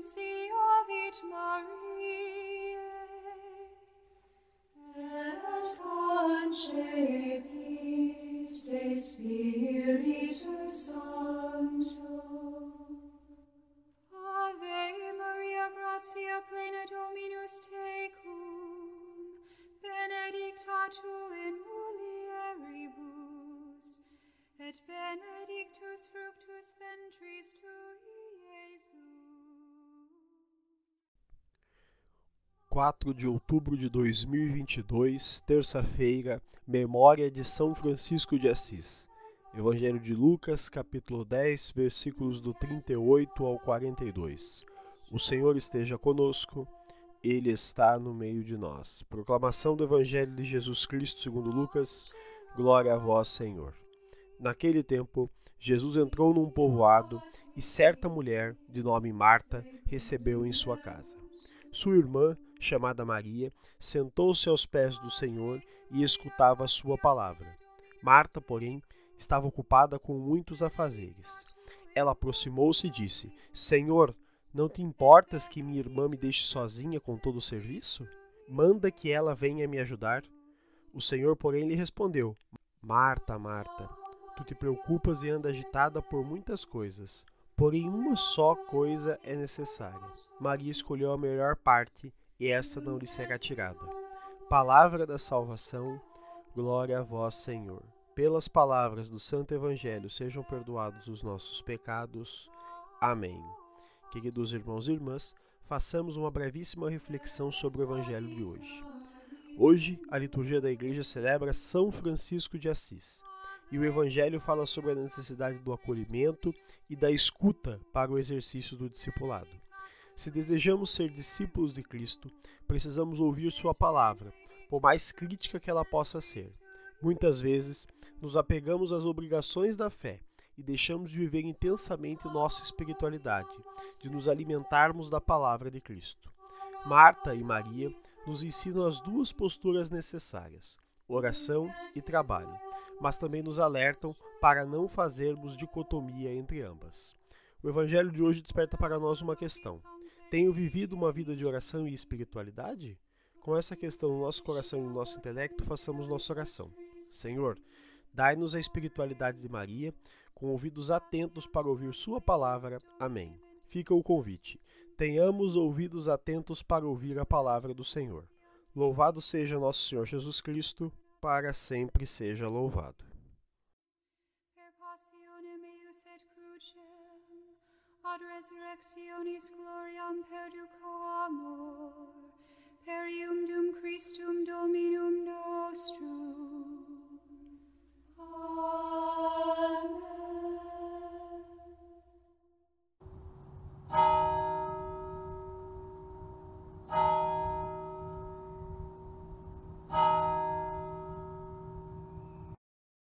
Nunciavit Mariae, et concepit de Spiritus Sancto. Ave Maria, gratia plena Dominus tecum, benedicta tu in mulieribus, et benedictus fructus ventris tui, Iesus. 4 de outubro de 2022, terça-feira, memória de São Francisco de Assis. Evangelho de Lucas, capítulo 10, versículos do 38 ao 42. O Senhor esteja conosco, ele está no meio de nós. Proclamação do Evangelho de Jesus Cristo segundo Lucas. Glória a vós, Senhor. Naquele tempo, Jesus entrou num povoado e certa mulher, de nome Marta, recebeu em sua casa. Sua irmã, chamada Maria, sentou-se aos pés do Senhor e escutava a sua palavra. Marta, porém, estava ocupada com muitos afazeres. Ela aproximou-se e disse: Senhor, não te importas que minha irmã me deixe sozinha com todo o serviço? Manda que ela venha me ajudar. O Senhor, porém, lhe respondeu: Marta, Marta, tu te preocupas e anda agitada por muitas coisas. Porém, uma só coisa é necessária. Maria escolheu a melhor parte e essa não lhe será tirada. Palavra da salvação, glória a vós, Senhor. Pelas palavras do Santo Evangelho sejam perdoados os nossos pecados. Amém. Queridos irmãos e irmãs, façamos uma brevíssima reflexão sobre o Evangelho de hoje. Hoje, a liturgia da Igreja celebra São Francisco de Assis e o Evangelho fala sobre a necessidade do acolhimento e da escuta para o exercício do discipulado. Se desejamos ser discípulos de Cristo, precisamos ouvir Sua palavra, por mais crítica que ela possa ser. Muitas vezes, nos apegamos às obrigações da fé e deixamos de viver intensamente nossa espiritualidade, de nos alimentarmos da palavra de Cristo. Marta e Maria nos ensinam as duas posturas necessárias, oração e trabalho, mas também nos alertam para não fazermos dicotomia entre ambas. O Evangelho de hoje desperta para nós uma questão: tenho vivido uma vida de oração e espiritualidade? Com essa questão no nosso coração e no nosso intelecto, façamos nossa oração. Senhor, dai-nos a espiritualidade de Maria, com ouvidos atentos para ouvir Sua palavra. Amém. Fica o convite. Tenhamos ouvidos atentos para ouvir a palavra do Senhor. Louvado seja nosso Senhor Jesus Cristo, para sempre seja louvado. ad resurrectionis gloriam perducamur,